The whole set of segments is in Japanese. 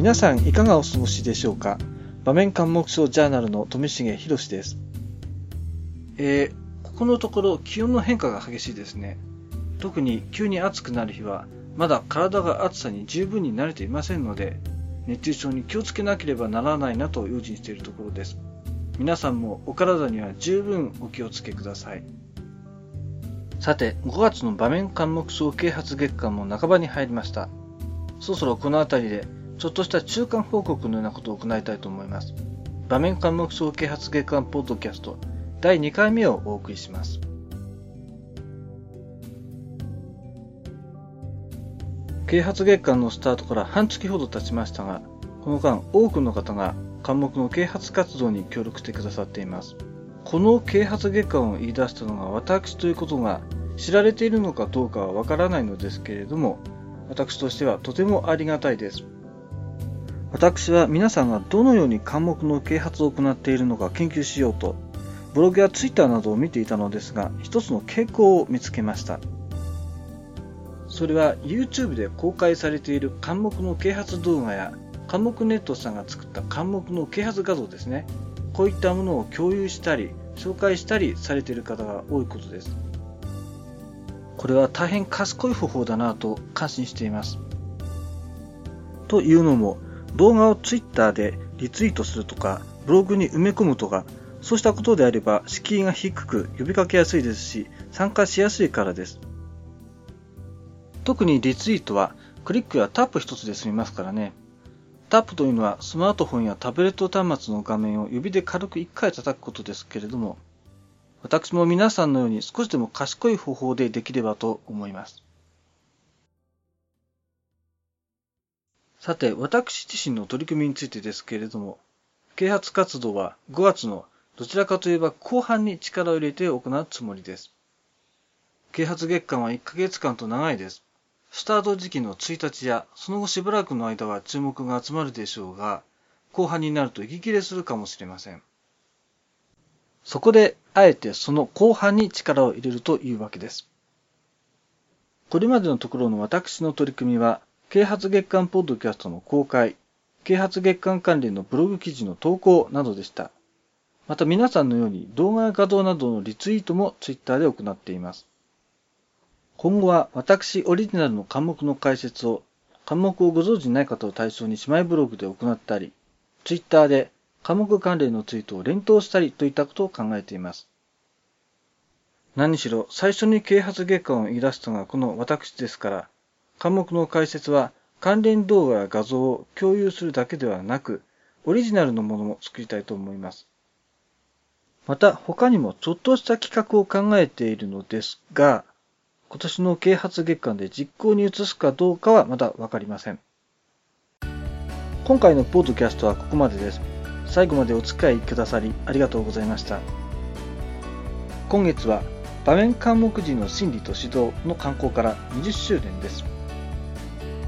皆さんいかがお過ごしでしょうか？場面監目症ジャーナルの富重博です。えー、ここのところ気温の変化が激しいですね。特に急に暑くなる日は、まだ体が暑さに十分に慣れていませんので、熱中症に気をつけなければならないなと用心しているところです。皆さんもお体には十分お気をつけください。さて、5月の場面監目症啓発月間も半ばに入りました。そろそろこの辺りで、ちょっとした中間報告のようなことを行いたいと思います。場面監目症啓発月間ポッドキャスト第2回目をお送りします。啓発月間のスタートから半月ほど経ちましたが、この間多くの方が科目の啓発活動に協力してくださっています。この啓発月間を言い出したのが私ということが知られているのかどうかはわからないのですけれども、私としてはとてもありがたいです。私は皆さんがどのように科目の啓発を行っているのか研究しようと、ブログやツイッターなどを見ていたのですが、一つの傾向を見つけました。それは YouTube で公開されている科目の啓発動画や科目ネットさんが作った科目の啓発画像ですね。こういったものを共有したり、紹介したりされている方が多いことです。これは大変賢い方法だなと感心しています。というのも、動画を Twitter でリツイートするとか、ブログに埋め込むとか、そうしたことであれば敷居が低く呼びかけやすいですし、参加しやすいからです。特にリツイートはクリックやタップ一つで済みますからね。タップというのはスマートフォンやタブレット端末の画面を指で軽く1回叩くことですけれども、私も皆さんのように少しでも賢い方法でできればと思います。さて、私自身の取り組みについてですけれども、啓発活動は5月のどちらかといえば後半に力を入れて行うつもりです。啓発月間は1ヶ月間と長いです。スタート時期の1日やその後しばらくの間は注目が集まるでしょうが、後半になると息切れするかもしれません。そこで、あえてその後半に力を入れるというわけです。これまでのところの私の取り組みは、啓発月間ポッドキャストの公開、啓発月間関連のブログ記事の投稿などでした。また皆さんのように動画や画像などのリツイートも Twitter で行っています。今後は私オリジナルの科目の解説を、科目をご存知ない方を対象に姉妹ブログで行ったり、Twitter で科目関連のツイートを連投したりといったことを考えています。何しろ最初に啓発月間を言い出したのがこの私ですから、科目の解説は関連動画や画像を共有するだけではなく、オリジナルのものも作りたいと思います。また他にもちょっとした企画を考えているのですが、今年の啓発月間で実行に移すかどうかはまだわかりません。今回のポッドキャストはここまでです。最後までお付き合いくださりありがとうございました。今月は場面監目時の心理と指導の観光から20周年です。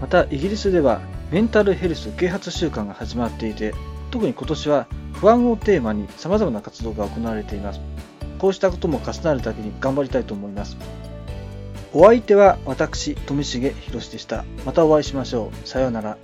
またイギリスではメンタルヘルス啓発週間が始まっていて、特に今年は不安をテーマに様々な活動が行われています。こうしたことも重なるだけに頑張りたいと思います。お相手は私、富重博でした。またお会いしましょう。さようなら。